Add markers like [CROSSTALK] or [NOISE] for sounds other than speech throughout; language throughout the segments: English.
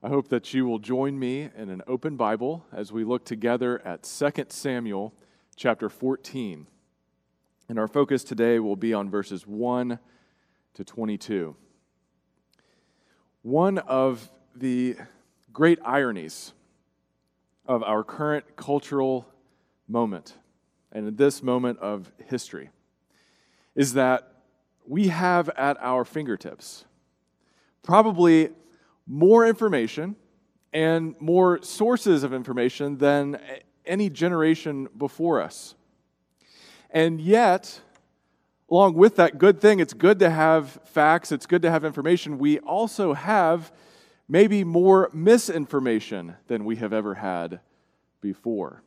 I hope that you will join me in an open Bible as we look together at 2 Samuel chapter 14. And our focus today will be on verses 1 to 22. One of the great ironies of our current cultural moment and this moment of history is that we have at our fingertips probably more information and more sources of information than any generation before us. And yet, along with that good thing, it's good to have facts, it's good to have information. We also have maybe more misinformation than we have ever had before.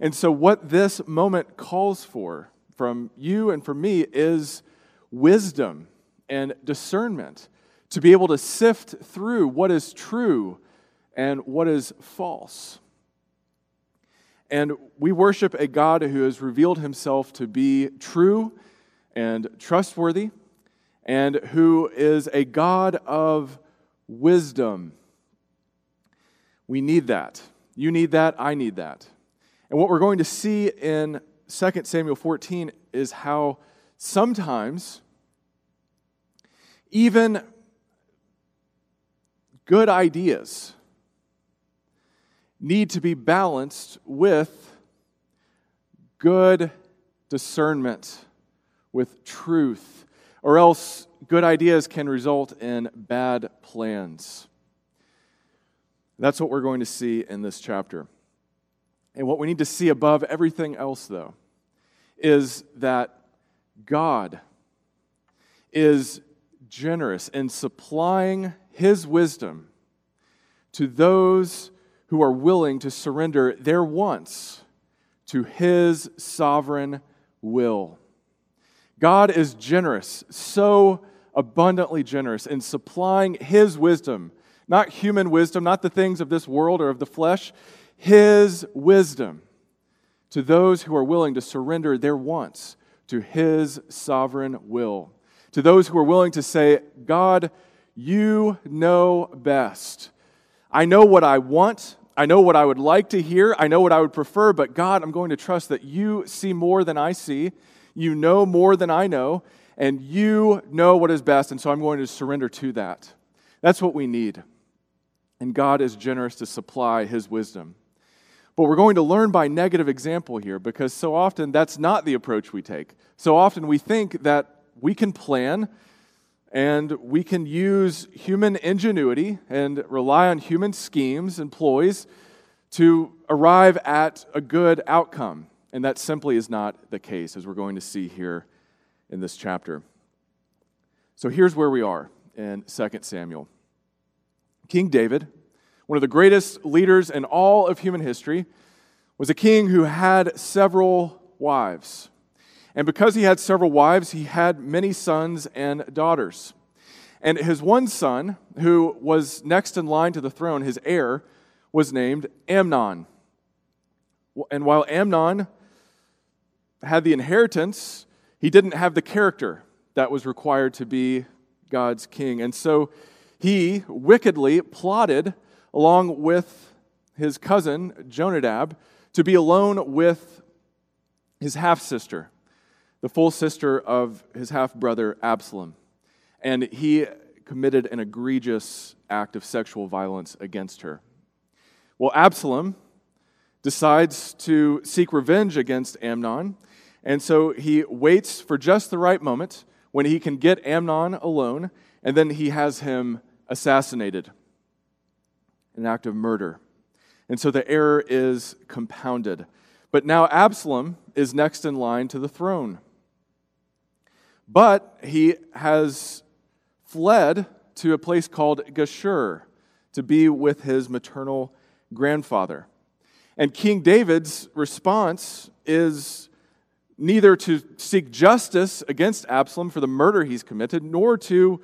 And so, what this moment calls for from you and from me is wisdom and discernment to be able to sift through what is true and what is false. And we worship a God who has revealed himself to be true and trustworthy, and who is a God of wisdom. We need that. You need that. I need that. And what we're going to see in 2 Samuel 14 is how sometimes even good ideas need to be balanced with good discernment, with truth, or else good ideas can result in bad plans. That's what we're going to see in this chapter. And what we need to see above everything else, though, is that God is generous in supplying his wisdom to those who are willing to surrender their wants to his sovereign will. God is generous, so abundantly generous in supplying his wisdom, not human wisdom, not the things of this world or of the flesh, his wisdom to those who are willing to surrender their wants to his sovereign will. To those who are willing to say, God, you know best. I know what I want. I know what I would like to hear. I know what I would prefer, but God, I'm going to trust that you see more than I see. You know more than I know, and you know what is best, and so I'm going to surrender to that. That's what we need. And God is generous to supply his wisdom. But we're going to learn by negative example here because so often that's not the approach we take. So often we think that we can plan and we can use human ingenuity and rely on human schemes and ploys to arrive at a good outcome. And that simply is not the case, as we're going to see here in this chapter. So here's where we are in 2 Samuel. King David, one of the greatest leaders in all of human history, was a king who had several wives. And because he had several wives, he had many sons and daughters. And his one son, who was next in line to the throne, his heir, was named Amnon. And while Amnon had the inheritance, he didn't have the character that was required to be God's king. And so he wickedly plotted, along with his cousin Jonadab, to be alone with his half sister the full sister of his half brother Absalom. And he committed an egregious act of sexual violence against her. Well, Absalom decides to seek revenge against Amnon, and so he waits for just the right moment when he can get Amnon alone, and then he has him assassinated an act of murder. And so the error is compounded. But now Absalom is next in line to the throne. But he has fled to a place called Geshur to be with his maternal grandfather. And King David's response is neither to seek justice against Absalom for the murder he's committed, nor to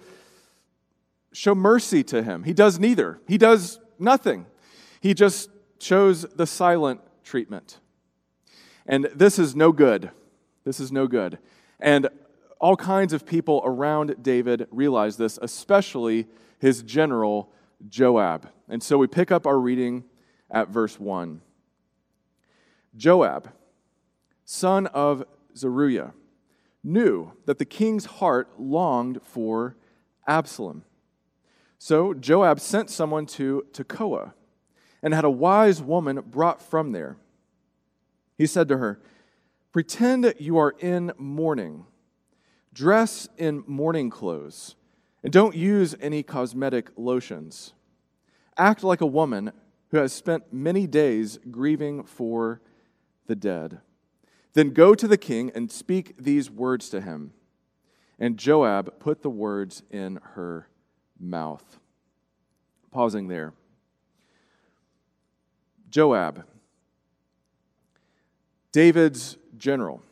show mercy to him. He does neither. He does nothing. He just chose the silent treatment. And this is no good. This is no good. And all kinds of people around David realize this, especially his general Joab. And so we pick up our reading at verse 1. Joab, son of Zeruiah, knew that the king's heart longed for Absalom. So Joab sent someone to Tekoa and had a wise woman brought from there. He said to her, Pretend you are in mourning, dress in mourning clothes, and don't use any cosmetic lotions. Act like a woman who has spent many days grieving for the dead. Then go to the king and speak these words to him. And Joab put the words in her mouth. Pausing there. Joab, David's general,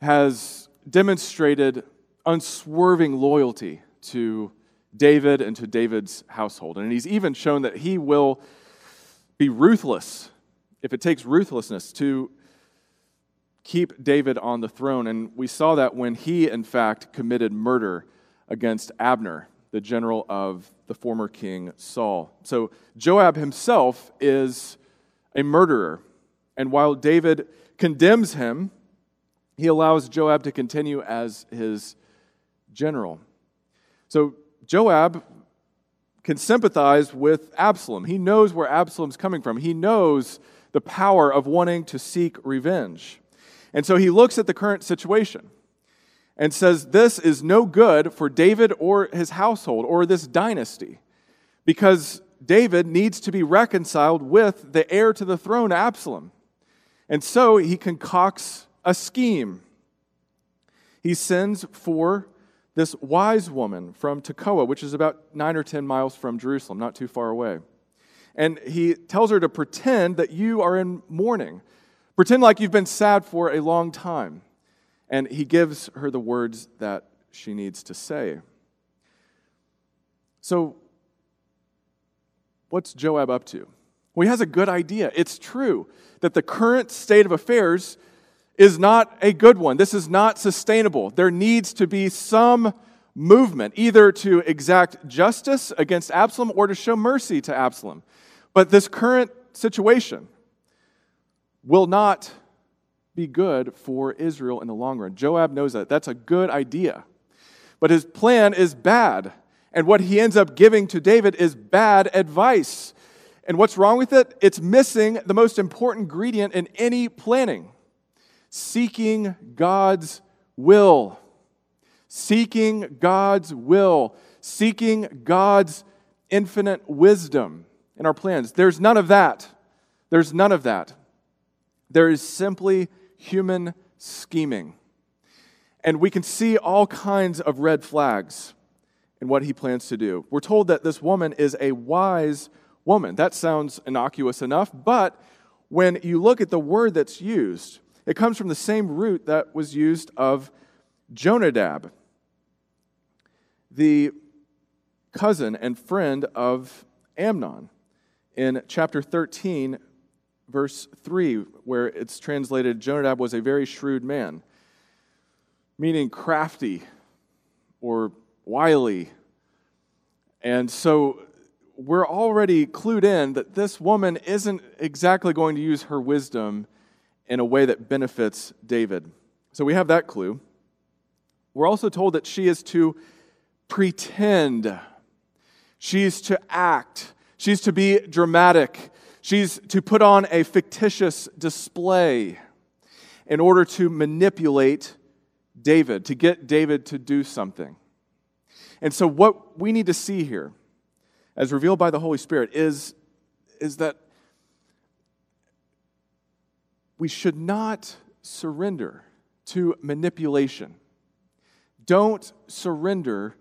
has demonstrated unswerving loyalty to David and to David's household. And he's even shown that he will be ruthless if it takes ruthlessness to keep David on the throne. And we saw that when he, in fact, committed murder against Abner, the general of the former king Saul. So Joab himself is a murderer. And while David condemns him, he allows Joab to continue as his general. So Joab can sympathize with Absalom. He knows where Absalom's coming from. He knows the power of wanting to seek revenge. And so he looks at the current situation and says, This is no good for David or his household or this dynasty because David needs to be reconciled with the heir to the throne, Absalom. And so he concocts a scheme. He sends for this wise woman from Tekoa, which is about nine or 10 miles from Jerusalem, not too far away. And he tells her to pretend that you are in mourning. Pretend like you've been sad for a long time. And he gives her the words that she needs to say. So, what's Joab up to? Well, he has a good idea. It's true that the current state of affairs is not a good one. This is not sustainable. There needs to be some movement, either to exact justice against Absalom or to show mercy to Absalom. But this current situation will not be good for Israel in the long run. Joab knows that. That's a good idea. But his plan is bad. And what he ends up giving to David is bad advice. And what's wrong with it? It's missing the most important ingredient in any planning seeking God's will. Seeking God's will. Seeking God's infinite wisdom in our plans. There's none of that. There's none of that. There is simply human scheming. And we can see all kinds of red flags in what he plans to do. We're told that this woman is a wise woman. That sounds innocuous enough, but when you look at the word that's used, it comes from the same root that was used of Jonadab, the cousin and friend of Amnon, in chapter 13, verse 3, where it's translated Jonadab was a very shrewd man, meaning crafty or wily. And so we're already clued in that this woman isn't exactly going to use her wisdom in a way that benefits David. So we have that clue. We're also told that she is to pretend, she's to act, she's to be dramatic, she's to put on a fictitious display in order to manipulate David, to get David to do something. And so, what we need to see here, as revealed by the Holy Spirit, is, is that we should not surrender to manipulation. Don't surrender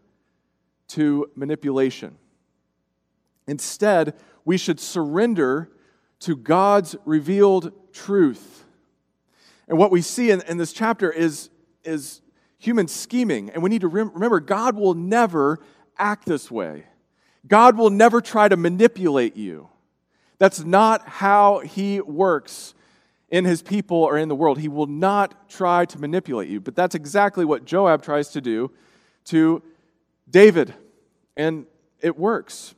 to manipulation. Instead, we should surrender to God's revealed truth. And what we see in, in this chapter is, is human scheming. And we need to rem- remember God will never act this way, God will never try to manipulate you. That's not how He works in his people or in the world. He will not try to manipulate you. But that's exactly what Joab tries to do to David. And it works.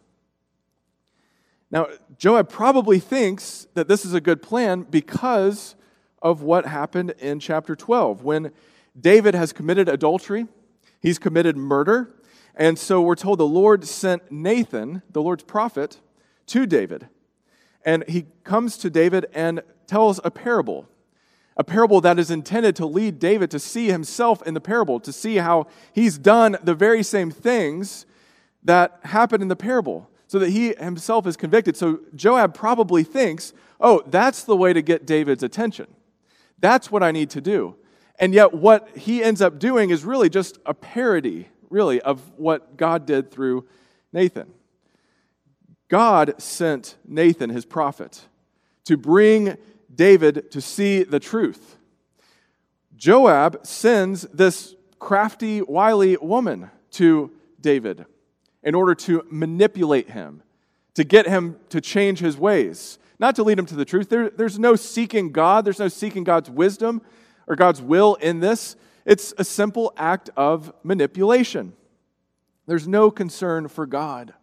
Now, Joab probably thinks that this is a good plan because of what happened in chapter 12 when David has committed adultery, he's committed murder, and so we're told the Lord sent Nathan, the Lord's prophet, to David. And he comes to David and tells a parable, a parable that is intended to lead David to see himself in the parable, to see how he's done the very same things that happened in the parable so that he himself is convicted. So Joab probably thinks, oh, that's the way to get David's attention. That's what I need to do. And yet, what he ends up doing is really just a parody, really, of what God did through Nathan. God sent Nathan, his prophet, to bring David to see the truth. Joab sends this crafty, wily woman to David in order to manipulate him, to get him to change his ways, not to lead him to the truth. There, there's no seeking God, there's no seeking God's wisdom or God's will in this. It's a simple act of manipulation. There's no concern for God.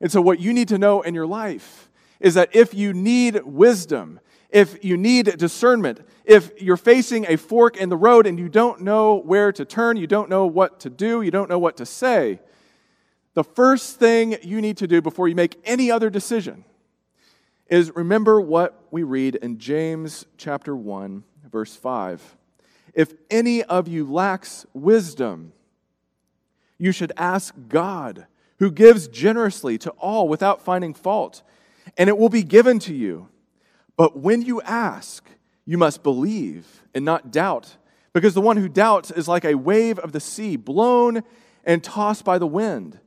And so, what you need to know in your life is that if you need wisdom, if you need discernment, if you're facing a fork in the road and you don't know where to turn, you don't know what to do, you don't know what to say, the first thing you need to do before you make any other decision is remember what we read in James chapter 1 verse 5. If any of you lacks wisdom, you should ask God, who gives generously to all without finding fault, and it will be given to you. But when you ask, you must believe and not doubt, because the one who doubts is like a wave of the sea, blown and tossed by the wind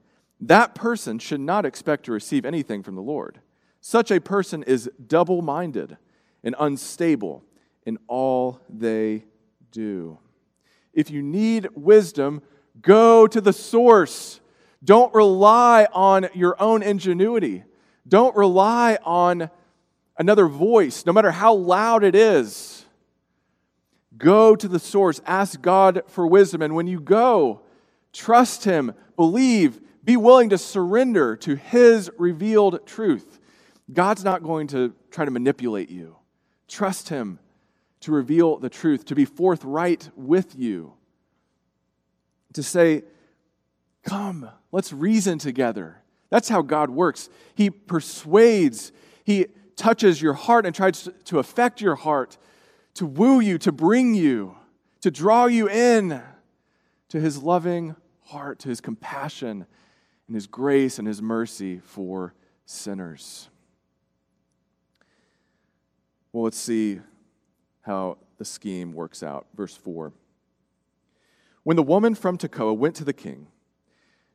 that person should not expect to receive anything from the Lord. Such a person is double minded and unstable in all they do. If you need wisdom, go to the source. Don't rely on your own ingenuity. Don't rely on another voice, no matter how loud it is. Go to the source. Ask God for wisdom. And when you go, trust Him, believe, be willing to surrender to His revealed truth. God's not going to try to manipulate you. Trust Him to reveal the truth, to be forthright with you, to say, Come, let's reason together. That's how God works. He persuades, He touches your heart and tries to affect your heart, to woo you, to bring you, to draw you in to His loving heart, to His compassion and his grace and his mercy for sinners. Well, let's see how the scheme works out. Verse 4. When the woman from Tekoa went to the king,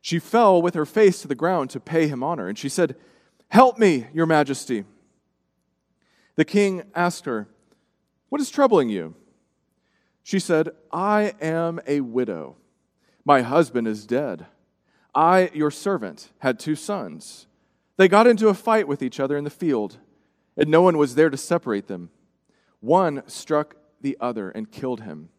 she fell with her face to the ground to pay him honor, and she said, Help me, your majesty. The king asked her, What is troubling you? She said, I am a widow. My husband is dead I, your servant, had two sons. They got into a fight with each other in the field, and no one was there to separate them. One struck the other and killed him.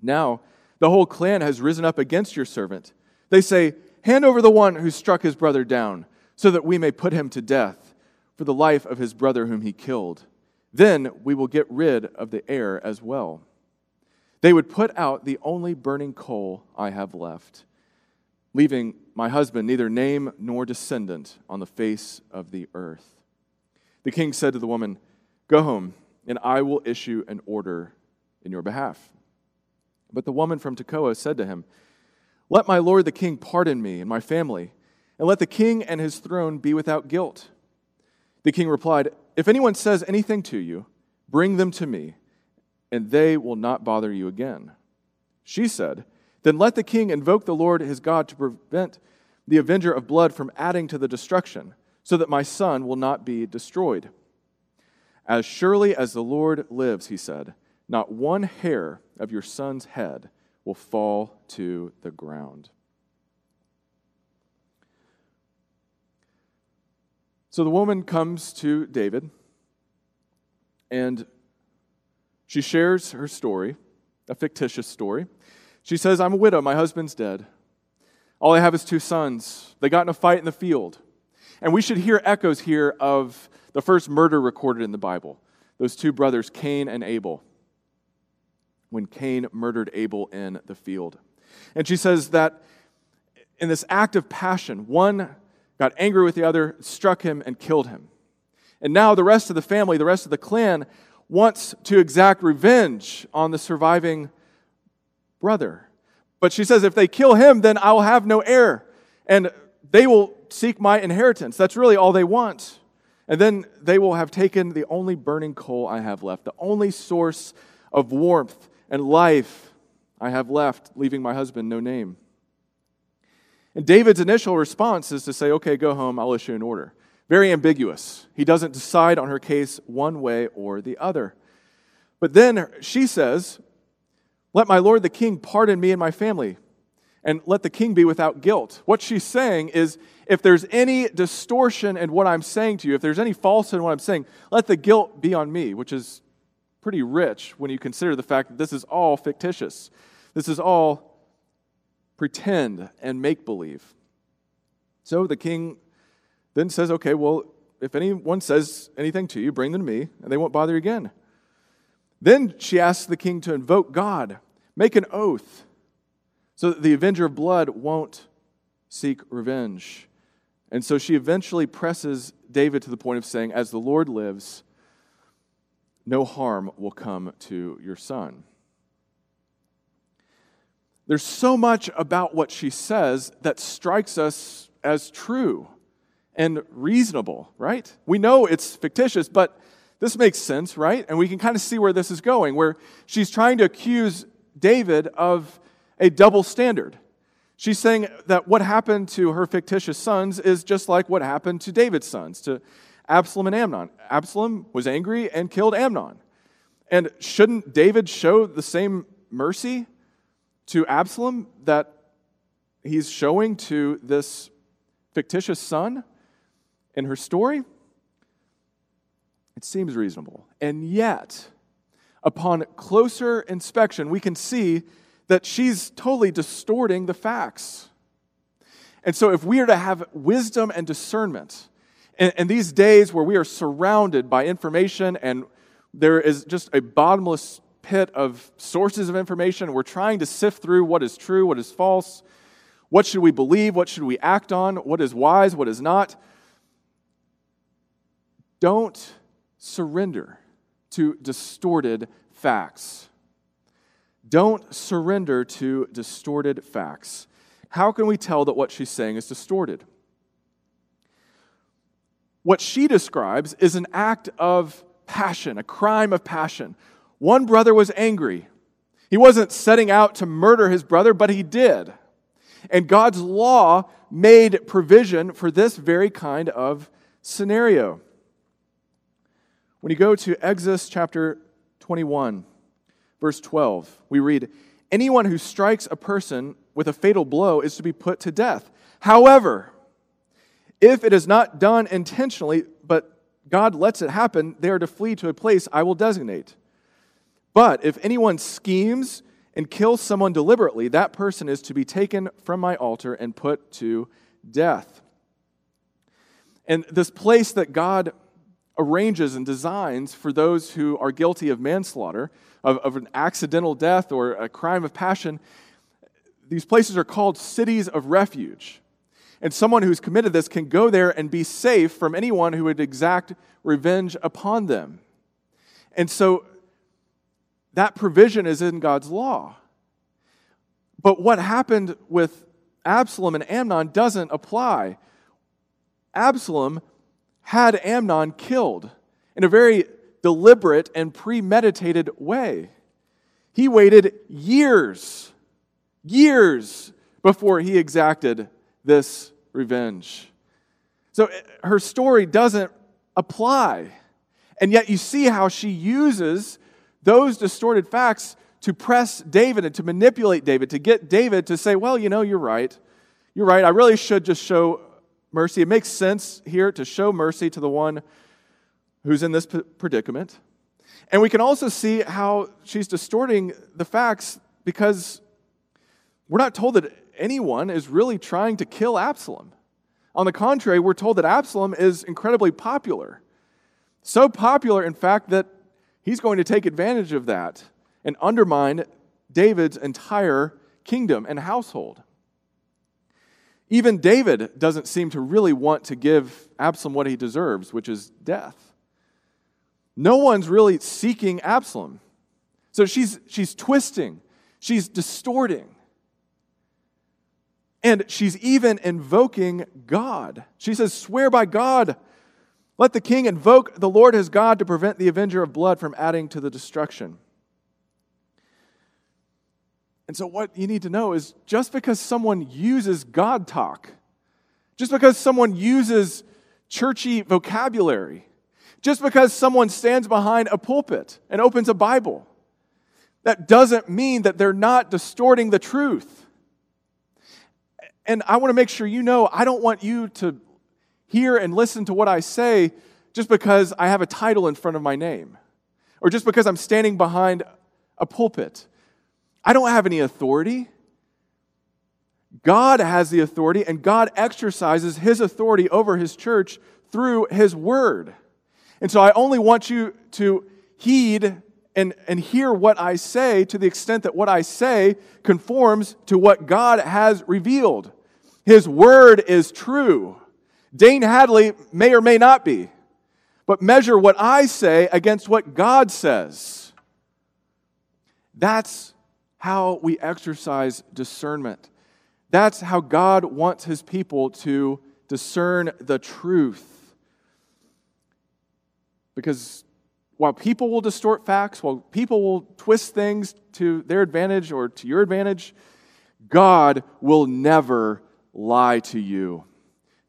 Now, the whole clan has risen up against your servant. They say, Hand over the one who struck his brother down, so that we may put him to death for the life of his brother whom he killed. Then we will get rid of the heir as well. They would put out the only burning coal I have left leaving my husband neither name nor descendant on the face of the earth. The king said to the woman, Go home, and I will issue an order in your behalf. But the woman from Tekoa said to him, Let my lord the king pardon me and my family, and let the king and his throne be without guilt. The king replied, If anyone says anything to you, bring them to me, and they will not bother you again. She said, then let the king invoke the Lord his God to prevent the avenger of blood from adding to the destruction, so that my son will not be destroyed. As surely as the Lord lives, he said, not one hair of your son's head will fall to the ground. So the woman comes to David and she shares her story, a fictitious story. She says, I'm a widow. My husband's dead. All I have is two sons. They got in a fight in the field. And we should hear echoes here of the first murder recorded in the Bible those two brothers, Cain and Abel, when Cain murdered Abel in the field. And she says that in this act of passion, one got angry with the other, struck him, and killed him. And now the rest of the family, the rest of the clan, wants to exact revenge on the surviving brother. But she says, if they kill him, then I will have no heir, and they will seek my inheritance. That's really all they want. And then they will have taken the only burning coal I have left, the only source of warmth and life I have left, leaving my husband no name. And David's initial response is to say, okay, go home, I'll issue an order. Very ambiguous. He doesn't decide on her case one way or the other. But then she says, Let my lord the king pardon me and my family, and let the king be without guilt. What she's saying is, if there's any distortion in what I'm saying to you, if there's any falsehood in what I'm saying, let the guilt be on me, which is pretty rich when you consider the fact that this is all fictitious. This is all pretend and make believe. So the king then says, Okay, well, if anyone says anything to you, bring them to me, and they won't bother you again. Then she asks the king to invoke God, make an oath, so that the avenger of blood won't seek revenge. And so she eventually presses David to the point of saying, As the Lord lives, no harm will come to your son. There's so much about what she says that strikes us as true and reasonable, right? We know it's fictitious, but this makes sense, right? And we can kind of see where this is going, where she's trying to accuse David of a double standard. She's saying that what happened to her fictitious sons is just like what happened to David's sons, to Absalom and Amnon. Absalom was angry and killed Amnon. And shouldn't David show the same mercy to Absalom that he's showing to this fictitious son? in her story, it seems reasonable. And yet, upon closer inspection, we can see that she's totally distorting the facts. And so, if we are to have wisdom and discernment, in these days where we are surrounded by information and there is just a bottomless pit of sources of information, we're trying to sift through what is true, what is false, what should we believe, what should we act on, what is wise, what is not. Don't surrender to distorted facts. Don't surrender to distorted facts. How can we tell that what she's saying is distorted? What she describes is an act of passion, a crime of passion. One brother was angry. He wasn't setting out to murder his brother, but he did. And God's law made provision for this very kind of scenario. When you go to Exodus chapter 21, verse 12, we read, Anyone who strikes a person with a fatal blow is to be put to death. However, if it is not done intentionally, but God lets it happen, they are to flee to a place I will designate. But if anyone schemes and kills someone deliberately, that person is to be taken from my altar and put to death. And this place that God arranges and designs for those who are guilty of manslaughter, of, of an accidental death or a crime of passion. These places are called cities of refuge. And someone who's committed this can go there and be safe from anyone who would exact revenge upon them. And so that provision is in God's law. But what happened with Absalom and Amnon doesn't apply. Absalom had Amnon killed in a very deliberate and premeditated way. He waited years, years before he exacted this revenge. So eh, her story doesn't apply. And yet you see how she uses those distorted facts to press David and to manipulate David, to get David to say, well, you know, you're right. You're right. I really should just show mercy. It makes sense here to show mercy to the one who's in this predicament. And we can also see how she's distorting the facts because we're not told that anyone is really trying to kill Absalom. On the contrary, we're told that Absalom is incredibly popular. So popular, in fact, that he's going to take advantage of that and undermine David's entire kingdom and household. Even David doesn't seem to really want to give Absalom what he deserves, which is death. No one's really seeking Absalom. So she's, she's twisting, she's distorting. And she's even invoking God. She says, Swear by God, let the king invoke the Lord his God to prevent the avenger of blood from adding to the destruction. And so, what you need to know is just because someone uses God talk, just because someone uses churchy vocabulary, just because someone stands behind a pulpit and opens a Bible, that doesn't mean that they're not distorting the truth. And I want to make sure you know I don't want you to hear and listen to what I say just because I have a title in front of my name or just because I'm standing behind a pulpit. I don't have any authority. God has the authority, and God exercises his authority over his church through his word. And so I only want you to heed and, and hear what I say to the extent that what I say conforms to what God has revealed. His word is true. Dane Hadley may or may not be, but measure what I say against what God says. That's how we exercise discernment. That's how God wants his people to discern the truth. Because while people will distort facts, while people will twist things to their advantage or to your advantage, God will never lie to you.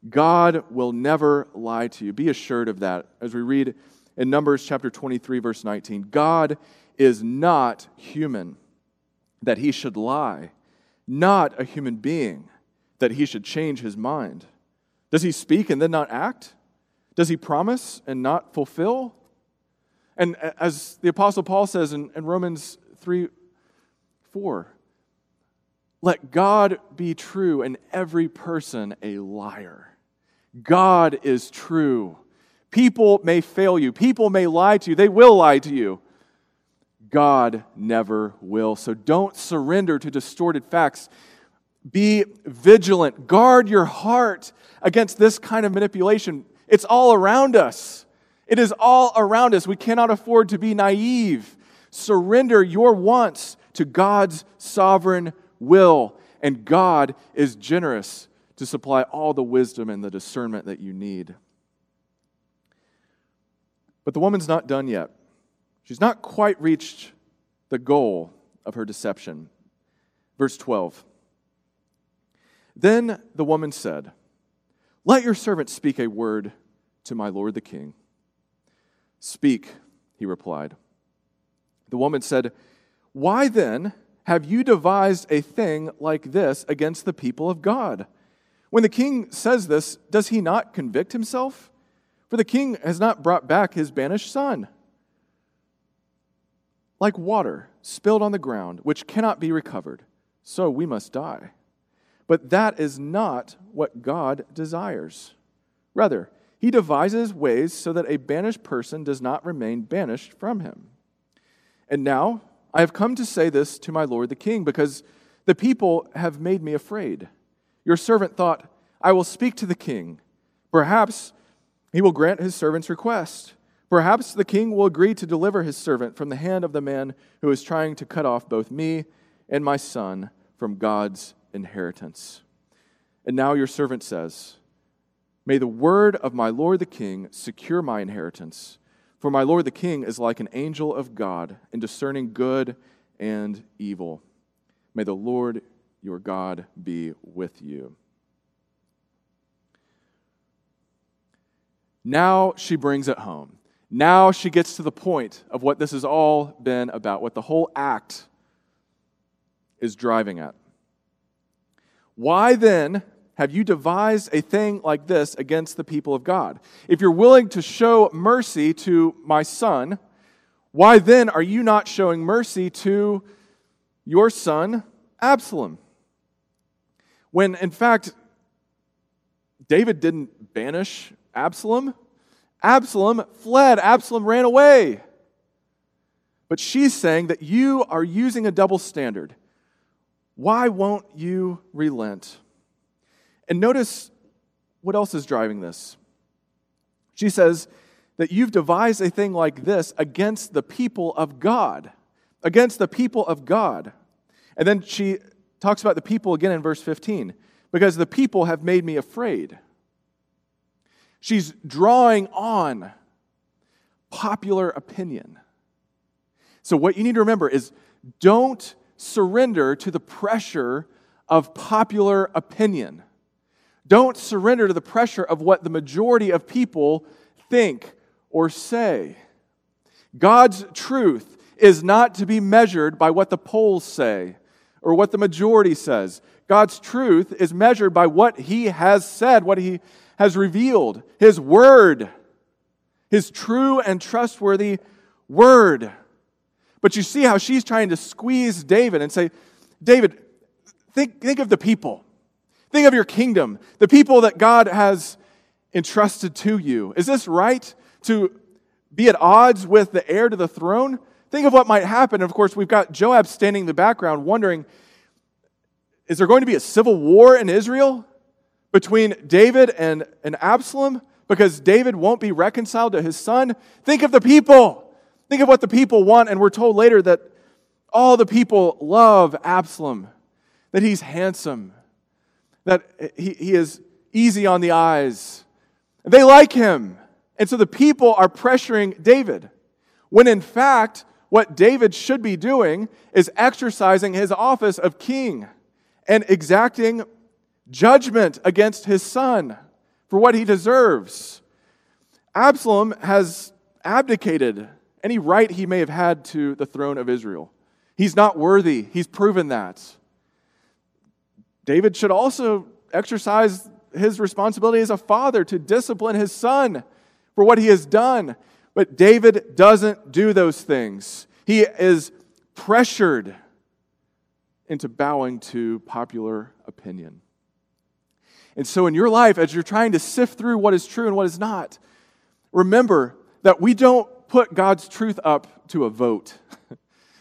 God will never lie to you. Be assured of that as we read in Numbers chapter 23, verse 19. God is not human that he should lie, not a human being that he should change his mind. Does he speak and then not act? Does he promise and not fulfill? And as the Apostle Paul says in, in Romans 3 4, let God be true and every person a liar. God is true. People may fail you, people may lie to you, they will lie to you. God never will. So don't surrender to distorted facts. Be vigilant. Guard your heart against this kind of manipulation. It's all around us. It is all around us. We cannot afford to be naive. Surrender your wants to God's sovereign will, and God is generous to supply all the wisdom and the discernment that you need. But the woman's not done yet. She's not quite reached the goal of her deception. Verse 12. Then the woman said, Let your servant speak a word to my lord the king. Speak, he replied. The woman said, Why then have you devised a thing like this against the people of God? When the king says this, does he not convict himself? For the king has not brought back his banished son. Like water spilled on the ground, which cannot be recovered, so we must die. But that is not what God desires. Rather, he devises ways so that a banished person does not remain banished from him. And now I have come to say this to my lord the king, because the people have made me afraid. Your servant thought, I will speak to the king. Perhaps he will grant his servant's request. Perhaps the king will agree to deliver his servant from the hand of the man who is trying to cut off both me and my son from God's inheritance. And now your servant says, May the word of my Lord the King secure my inheritance. For my Lord the King is like an angel of God in discerning good and evil. May the Lord your God be with you. Now she brings it home. Now she gets to the point of what this has all been about, what the whole act is driving at. Why then have you devised a thing like this against the people of God? If you're willing to show mercy to my son, why then are you not showing mercy to your son, Absalom? When in fact, David didn't banish Absalom. Absalom fled, Absalom ran away. But she's saying that you are using a double standard. Why won't you relent? And notice what else is driving this. She says that you've devised a thing like this against the people of God. Against the people of God. And then she talks about the people again in verse 15 because the people have made me afraid. She's drawing on popular opinion. So, what you need to remember is don't surrender to the pressure of popular opinion. Don't surrender to the pressure of what the majority of people think or say. God's truth is not to be measured by what the polls say or what the majority says. God's truth is measured by what He has said, what He has revealed, His Word, His true and trustworthy Word. But you see how she's trying to squeeze David and say, David, think, think of the people. Think of your kingdom, the people that God has entrusted to you. Is this right to be at odds with the heir to the throne? Think of what might happen. Of course, we've got Joab standing in the background wondering is there going to be a civil war in Israel between David and, and Absalom because David won't be reconciled to his son? Think of the people. Think of what the people want, and we're told later that all the people love Absalom, that he's handsome, that he, he is easy on the eyes. They like him. And so the people are pressuring David, when in fact, what David should be doing is exercising his office of king and exacting judgment against his son for what he deserves. Absalom has abdicated any right he may have had to the throne of Israel. He's not worthy. He's proven that. David should also exercise his responsibility as a father to discipline his son for what he has done. But David doesn't do those things. He is pressured into bowing to popular opinion. And so, in your life, as you're trying to sift through what is true and what is not, remember that we don't put God's truth up to a vote. [LAUGHS]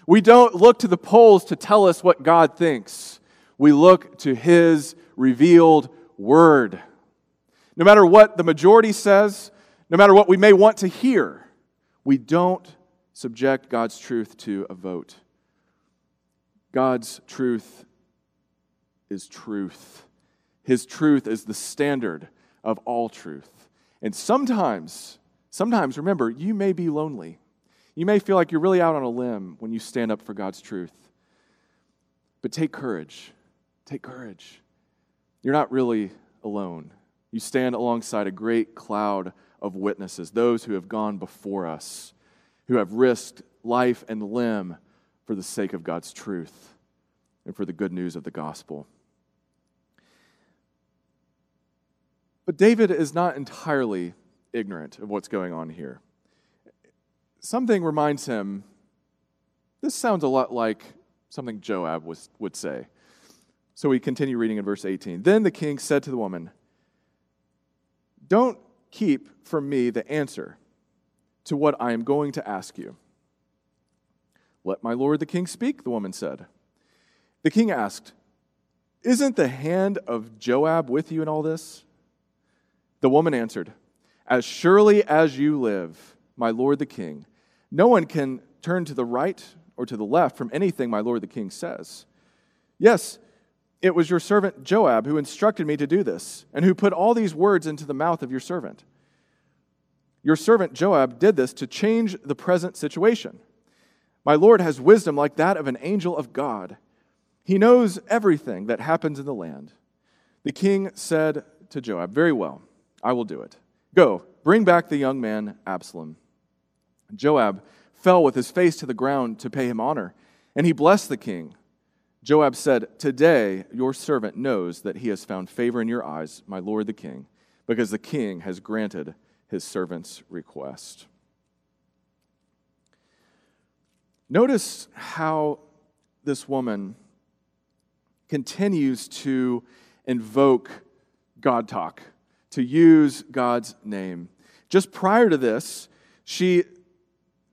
we don't look to the polls to tell us what God thinks. We look to His revealed word. No matter what the majority says, no matter what we may want to hear, we don't subject God's truth to a vote. God's truth is truth. His truth is the standard of all truth. And sometimes Sometimes, remember, you may be lonely. You may feel like you're really out on a limb when you stand up for God's truth. But take courage. Take courage. You're not really alone. You stand alongside a great cloud of witnesses, those who have gone before us, who have risked life and limb for the sake of God's truth and for the good news of the gospel. But David is not entirely ignorant of what's going on here. Something reminds him this sounds a lot like something Joab was, would say. So we continue reading in verse 18. Then the king said to the woman, Don't keep from me the answer to what I am going to ask you. Let my lord the king speak, the woman said. The king asked, Isn't the hand of Joab with you in all this? The woman answered, as surely as you live, my lord the king, no one can turn to the right or to the left from anything my lord the king says. Yes, it was your servant Joab who instructed me to do this, and who put all these words into the mouth of your servant. Your servant Joab did this to change the present situation. My Lord has wisdom like that of an angel of God. He knows everything that happens in the land. The king said to Joab, Very well, I will do it. Go, bring back the young man Absalom. Joab fell with his face to the ground to pay him honor, and he blessed the king. Joab said, Today your servant knows that he has found favor in your eyes, my lord the king, because the king has granted his servant's request. Notice how this woman continues to invoke God talk, to use God's name. Just prior to this, she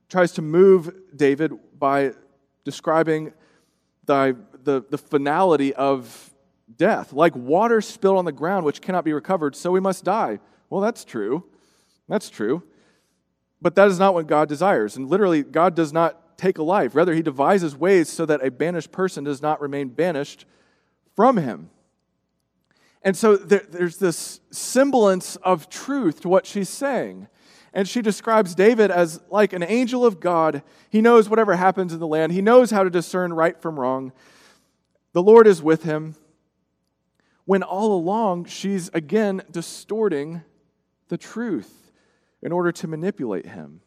tries to move David by describing the, the, the finality of death. Like water spilled on the ground, which cannot be recovered, so we must die. Well, that's true. That's true. But that is not what God desires. And literally, God does not take a life. Rather, he devises ways so that a banished person does not remain banished from him. And so there, there's this semblance of truth to what she's saying. And she describes David as like an angel of God. He knows whatever happens in the land, he knows how to discern right from wrong. The Lord is with him. When all along, she's again distorting the truth in order to manipulate him.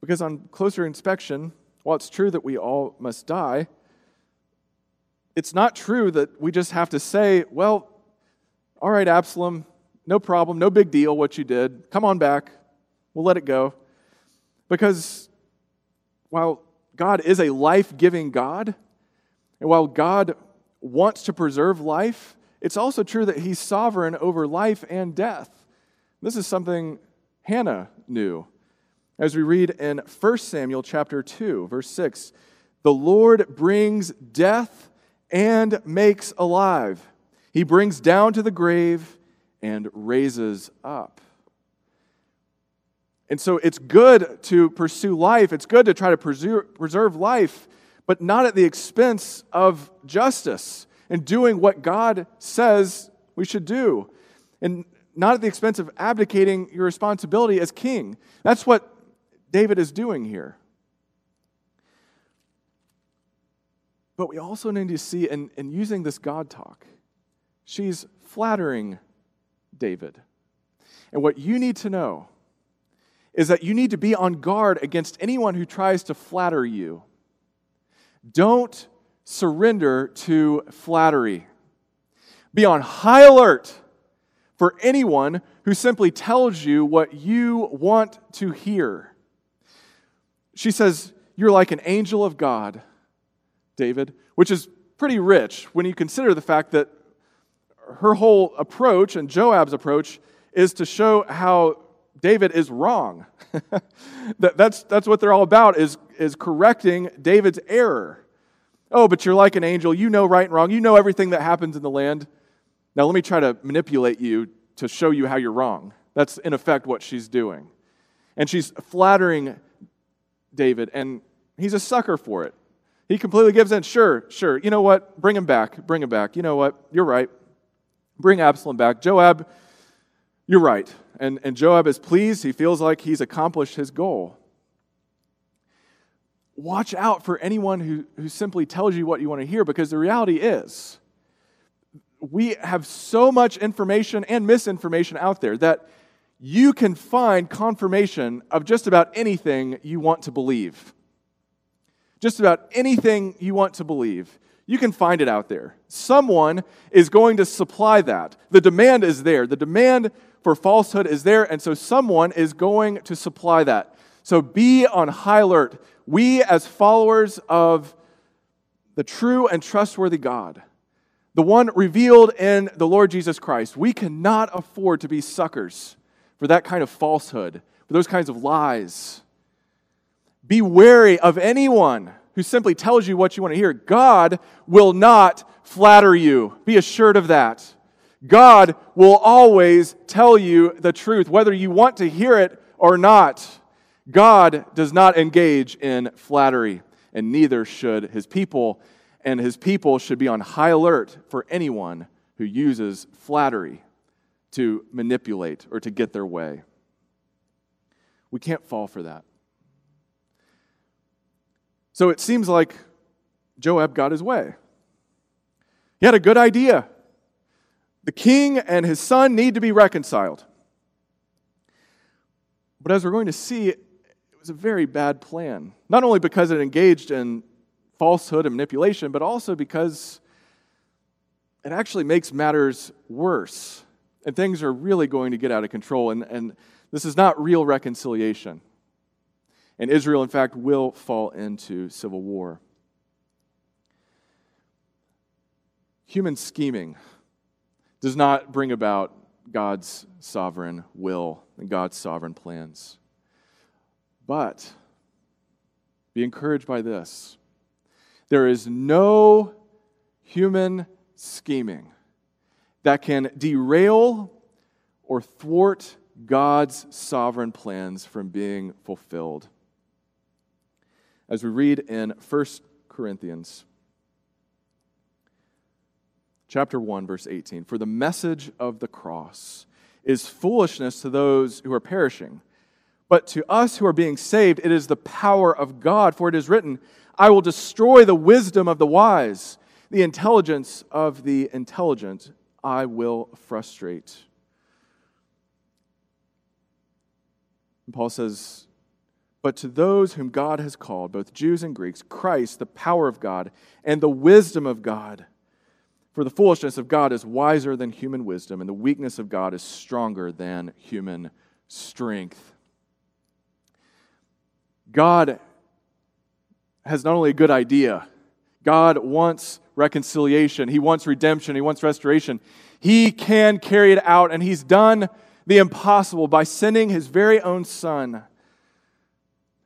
Because on closer inspection, while it's true that we all must die, it's not true that we just have to say, well, all right, Absalom, no problem, no big deal what you did. Come on back. We'll let it go. Because while God is a life giving God, and while God wants to preserve life, it's also true that He's sovereign over life and death. This is something Hannah knew. As we read in 1 Samuel chapter 2, verse 6, the Lord brings death and makes alive. He brings down to the grave and raises up. And so it's good to pursue life. It's good to try to preserve life, but not at the expense of justice and doing what God says we should do. And not at the expense of abdicating your responsibility as king. That's what David is doing here. But we also need to see, in, in using this God talk, she's flattering David. And what you need to know is that you need to be on guard against anyone who tries to flatter you. Don't surrender to flattery. Be on high alert for anyone who simply tells you what you want to hear. She says, You're like an angel of God David, which is pretty rich when you consider the fact that her whole approach and Joab's approach is to show how David is wrong. [LAUGHS] that, that's, that's what they're all about, is, is correcting David's error. Oh, but you're like an angel. You know right and wrong. You know everything that happens in the land. Now, let me try to manipulate you to show you how you're wrong. That's, in effect, what she's doing. And she's flattering David, and he's a sucker for it. He completely gives in. Sure, sure. You know what? Bring him back. Bring him back. You know what? You're right. Bring Absalom back. Joab, you're right. And, and Joab is pleased. He feels like he's accomplished his goal. Watch out for anyone who, who simply tells you what you want to hear because the reality is we have so much information and misinformation out there that you can find confirmation of just about anything you want to believe just about anything you want to believe. You can find it out there. Someone is going to supply that. The demand is there. The demand for falsehood is there, and so someone is going to supply that. So be on high alert. We, as followers of the true and trustworthy God, the one revealed in the Lord Jesus Christ, we cannot afford to be suckers for that kind of falsehood, for those kinds of lies. Be wary of anyone who simply tells you what you want to hear. God will not flatter you. Be assured of that. God will always tell you the truth, whether you want to hear it or not. God does not engage in flattery, and neither should his people. And his people should be on high alert for anyone who uses flattery to manipulate or to get their way. We can't fall for that. So it seems like Joab got his way. He had a good idea. The king and his son need to be reconciled. But as we're going to see, it was a very bad plan. Not only because it engaged in falsehood and manipulation, but also because it actually makes matters worse. And things are really going to get out of control. And, and this is not real reconciliation. And Israel, in fact, will fall into civil war. human scheming does not bring about God's sovereign will and God's sovereign plans. But be encouraged by this there is no human scheming that can derail or thwart God's sovereign plans from being fulfilled. As we read in 1 Corinthians chapter 1 verse 18, for the message of the cross is foolishness to those who are perishing, but to us who are being saved it is the power of God, for it is written, I will destroy the wisdom of the wise, the intelligence of the intelligent I will frustrate. And Paul says, But to those whom God has called, both Jews and Greeks, Christ, the power of God, and the wisdom of God. For the foolishness of God is wiser than human wisdom, and the weakness of God is stronger than human strength. God has not only a good idea, God wants reconciliation, He wants redemption, He wants restoration. He can carry it out, and He's done the impossible by sending His very own Son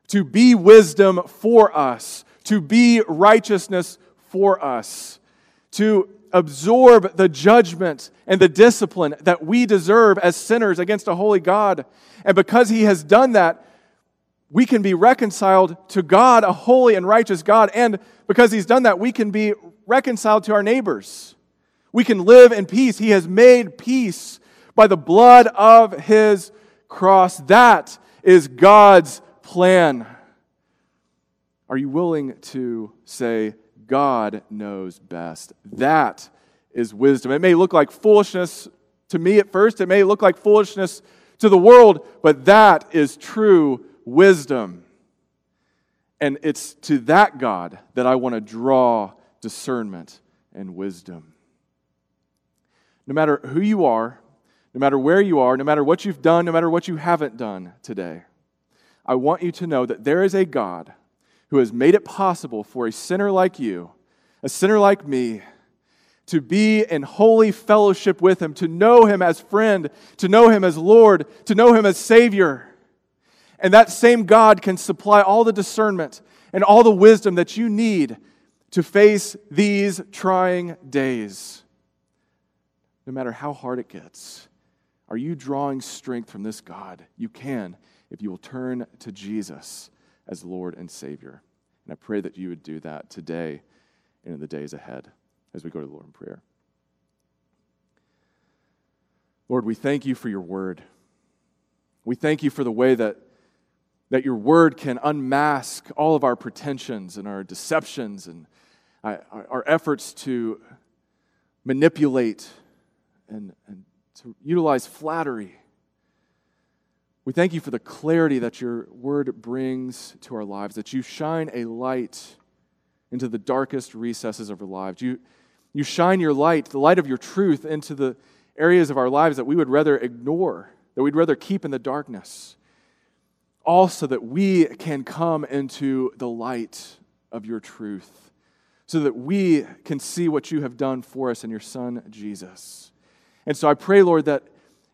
to be wisdom for us, to be righteousness for us, to absorb the judgment and the discipline that we deserve as sinners against a holy God. And because He has done that, we can be reconciled to God, a holy and righteous God. And because He's done that, we can be reconciled to our neighbors. We can live in peace. He has made peace by the blood of His cross. That is God's plan. Are you willing to say, God knows best? That is wisdom. It may look like foolishness to me at first, it may look like foolishness to the world, but that is true wisdom. And it's to that God that I want to draw discernment and wisdom. No matter who you are, no matter where you are, no matter what you've done, no matter what you haven't done today, I want you to know that there is a God who has made it possible for a sinner like you, a sinner like me, to be in holy fellowship with Him, to know Him as friend, to know Him as Lord, to know Him as Savior. And that same God can supply all the discernment and all the wisdom that you need to face these trying days. No matter how hard it gets, are you drawing strength from this God? You can if you will turn to Jesus as Lord and Savior. And I pray that you would do that today and in the days ahead as we go to the Lord in prayer. Lord, we thank you for your word. We thank you for the way that that your word can unmask all of our pretensions and our deceptions and uh, our efforts to manipulate and, and to utilize flattery. We thank you for the clarity that your word brings to our lives, that you shine a light into the darkest recesses of our lives. You, you shine your light, the light of your truth, into the areas of our lives that we would rather ignore, that we'd rather keep in the darkness also that we can come into the light of your truth, so that we can see what you have done for us in your Son, Jesus. And so I pray, Lord, that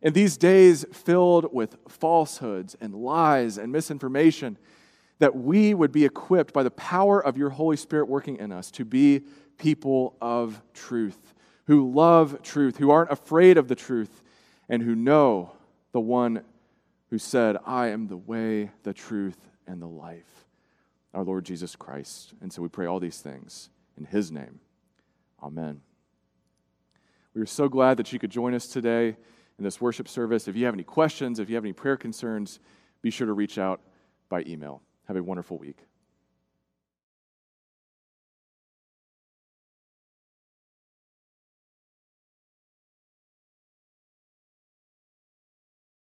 in these days filled with falsehoods and lies and misinformation, that we would be equipped by the power of your Holy Spirit working in us to be people of truth, who love truth, who aren't afraid of the truth, and who know the one who said, I am the way, the truth, and the life, our Lord Jesus Christ. And so we pray all these things in his name. Amen. We are so glad that you could join us today in this worship service. If you have any questions, if you have any prayer concerns, be sure to reach out by email. Have a wonderful week.